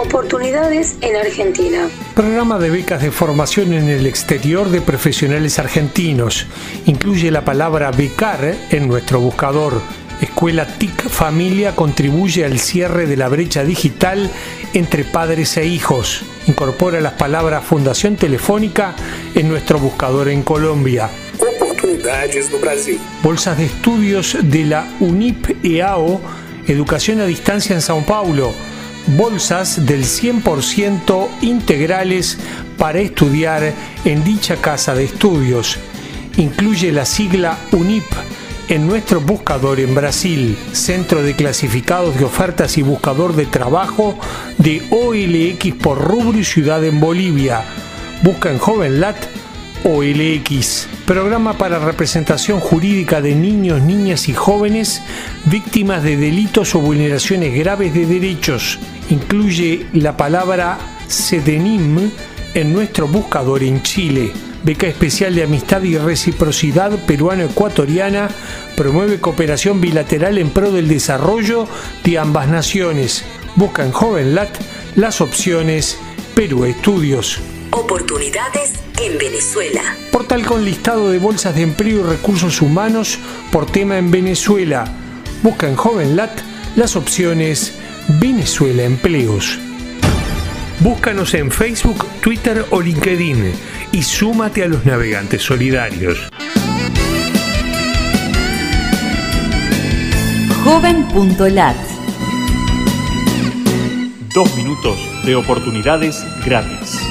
Oportunidades en Argentina. Programa de becas de formación en el exterior de profesionales argentinos. Incluye la palabra becar en nuestro buscador. Escuela TIC Familia contribuye al cierre de la brecha digital entre padres e hijos. Incorpora las palabras Fundación Telefónica en nuestro buscador en Colombia. Oportunidades no Brasil. Bolsas de estudios de la UNIP EAO, Educación a Distancia en Sao Paulo. Bolsas del 100% integrales para estudiar en dicha casa de estudios. Incluye la sigla UNIP en nuestro buscador en Brasil, Centro de Clasificados de Ofertas y Buscador de Trabajo de OLX por rubro y ciudad en Bolivia. Busca en JovenLat OLX, programa para representación jurídica de niños, niñas y jóvenes víctimas de delitos o vulneraciones graves de derechos. Incluye la palabra SEDENIM en nuestro buscador en Chile. Beca Especial de Amistad y Reciprocidad Peruano-Ecuatoriana promueve cooperación bilateral en pro del desarrollo de ambas naciones. Busca en JovenLat las opciones Perú Estudios. Oportunidades en Venezuela. Portal con listado de bolsas de empleo y recursos humanos por tema en Venezuela. Busca en JovenLat las opciones Venezuela Empleos. Búscanos en Facebook, Twitter o LinkedIn y súmate a los navegantes solidarios. Joven.lat Dos minutos de oportunidades gratis.